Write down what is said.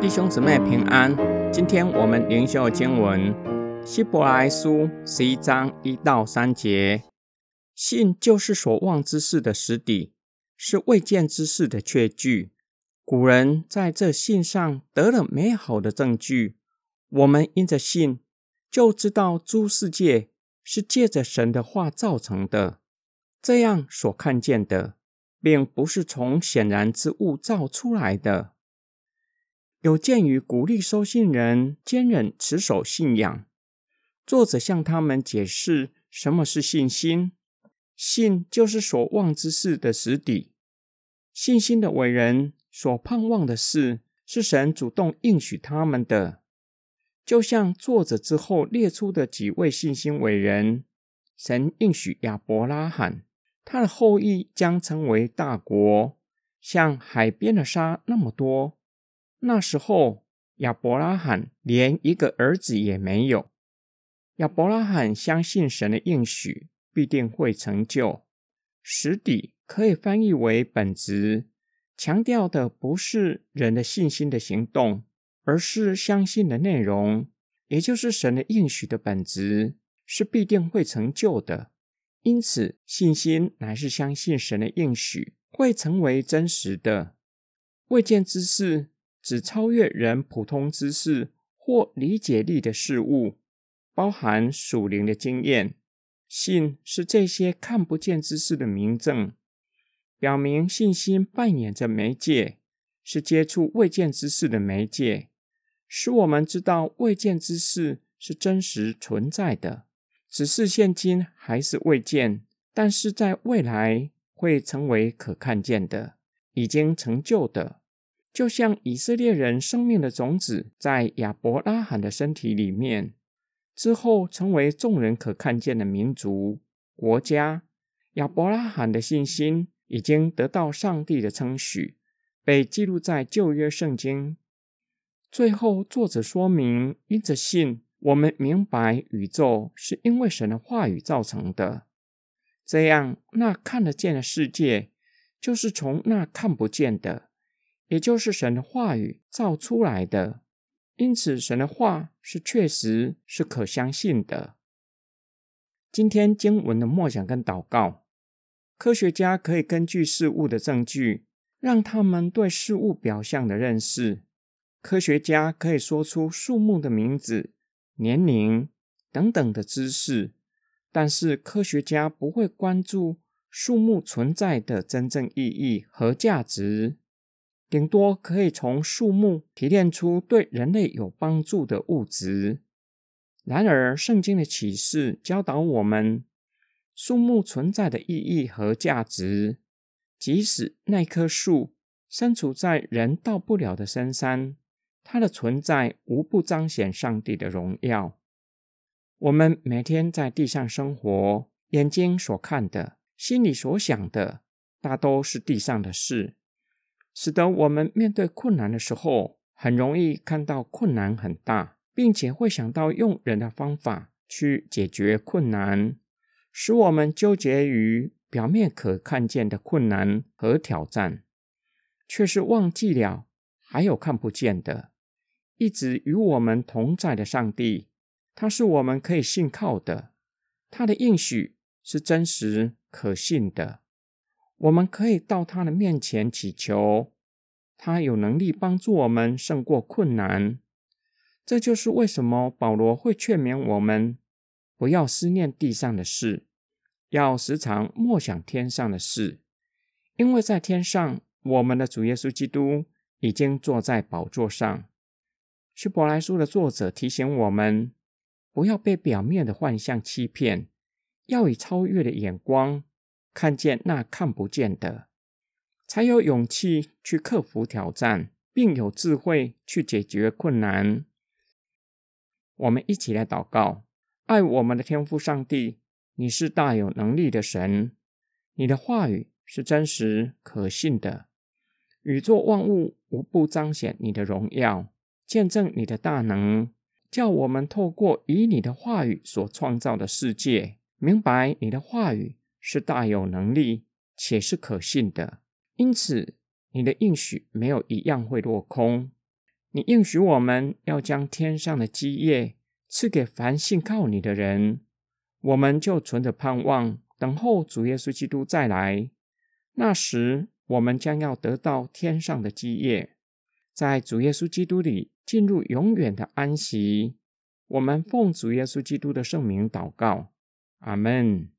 弟兄姊妹平安，今天我们灵修经文希伯来书十一章一到三节。信就是所望之事的实底，是未见之事的确据。古人在这信上得了美好的证据。我们因着信，就知道诸世界是借着神的话造成的。这样所看见的，并不是从显然之物造出来的。有鉴于鼓励收信人坚忍持守信仰，作者向他们解释什么是信心。信就是所望之事的实底。信心的伟人所盼望的事，是神主动应许他们的。就像作者之后列出的几位信心伟人，神应许亚伯拉罕，他的后裔将成为大国，像海边的沙那么多。那时候，亚伯拉罕连一个儿子也没有。亚伯拉罕相信神的应许必定会成就。实底可以翻译为本质，强调的不是人的信心的行动，而是相信的内容，也就是神的应许的本质是必定会成就的。因此，信心乃是相信神的应许会成为真实的。未见之事。只超越人普通知识或理解力的事物，包含属灵的经验。信是这些看不见之事的明证，表明信心扮演着媒介，是接触未见之事的媒介，使我们知道未见之事是真实存在的，只是现今还是未见，但是在未来会成为可看见的，已经成就的。就像以色列人生命的种子在亚伯拉罕的身体里面，之后成为众人可看见的民族国家。亚伯拉罕的信心已经得到上帝的称许，被记录在旧约圣经。最后，作者说明，因着信，我们明白宇宙是因为神的话语造成的。这样，那看得见的世界，就是从那看不见的。也就是神的话语造出来的，因此神的话是确实是可相信的。今天经文的默想跟祷告，科学家可以根据事物的证据，让他们对事物表象的认识。科学家可以说出树木的名字、年龄等等的知识，但是科学家不会关注树木存在的真正意义和价值。顶多可以从树木提炼出对人类有帮助的物质。然而，圣经的启示教导我们，树木存在的意义和价值。即使那棵树身处在人到不了的深山，它的存在无不彰显上帝的荣耀。我们每天在地上生活，眼睛所看的，心里所想的，大都是地上的事。使得我们面对困难的时候，很容易看到困难很大，并且会想到用人的方法去解决困难，使我们纠结于表面可看见的困难和挑战，却是忘记了还有看不见的，一直与我们同在的上帝。他是我们可以信靠的，他的应许是真实可信的。我们可以到他的面前祈求，他有能力帮助我们胜过困难。这就是为什么保罗会劝勉我们不要思念地上的事，要时常默想天上的事，因为在天上，我们的主耶稣基督已经坐在宝座上。希伯来书的作者提醒我们，不要被表面的幻象欺骗，要以超越的眼光。看见那看不见的，才有勇气去克服挑战，并有智慧去解决困难。我们一起来祷告：爱我们的天父上帝，你是大有能力的神，你的话语是真实可信的，宇宙万物无不彰显你的荣耀，见证你的大能，叫我们透过以你的话语所创造的世界，明白你的话语。是大有能力，且是可信的。因此，你的应许没有一样会落空。你应许我们要将天上的基业赐给凡信靠你的人，我们就存着盼望，等候主耶稣基督再来。那时，我们将要得到天上的基业，在主耶稣基督里进入永远的安息。我们奉主耶稣基督的圣名祷告，阿门。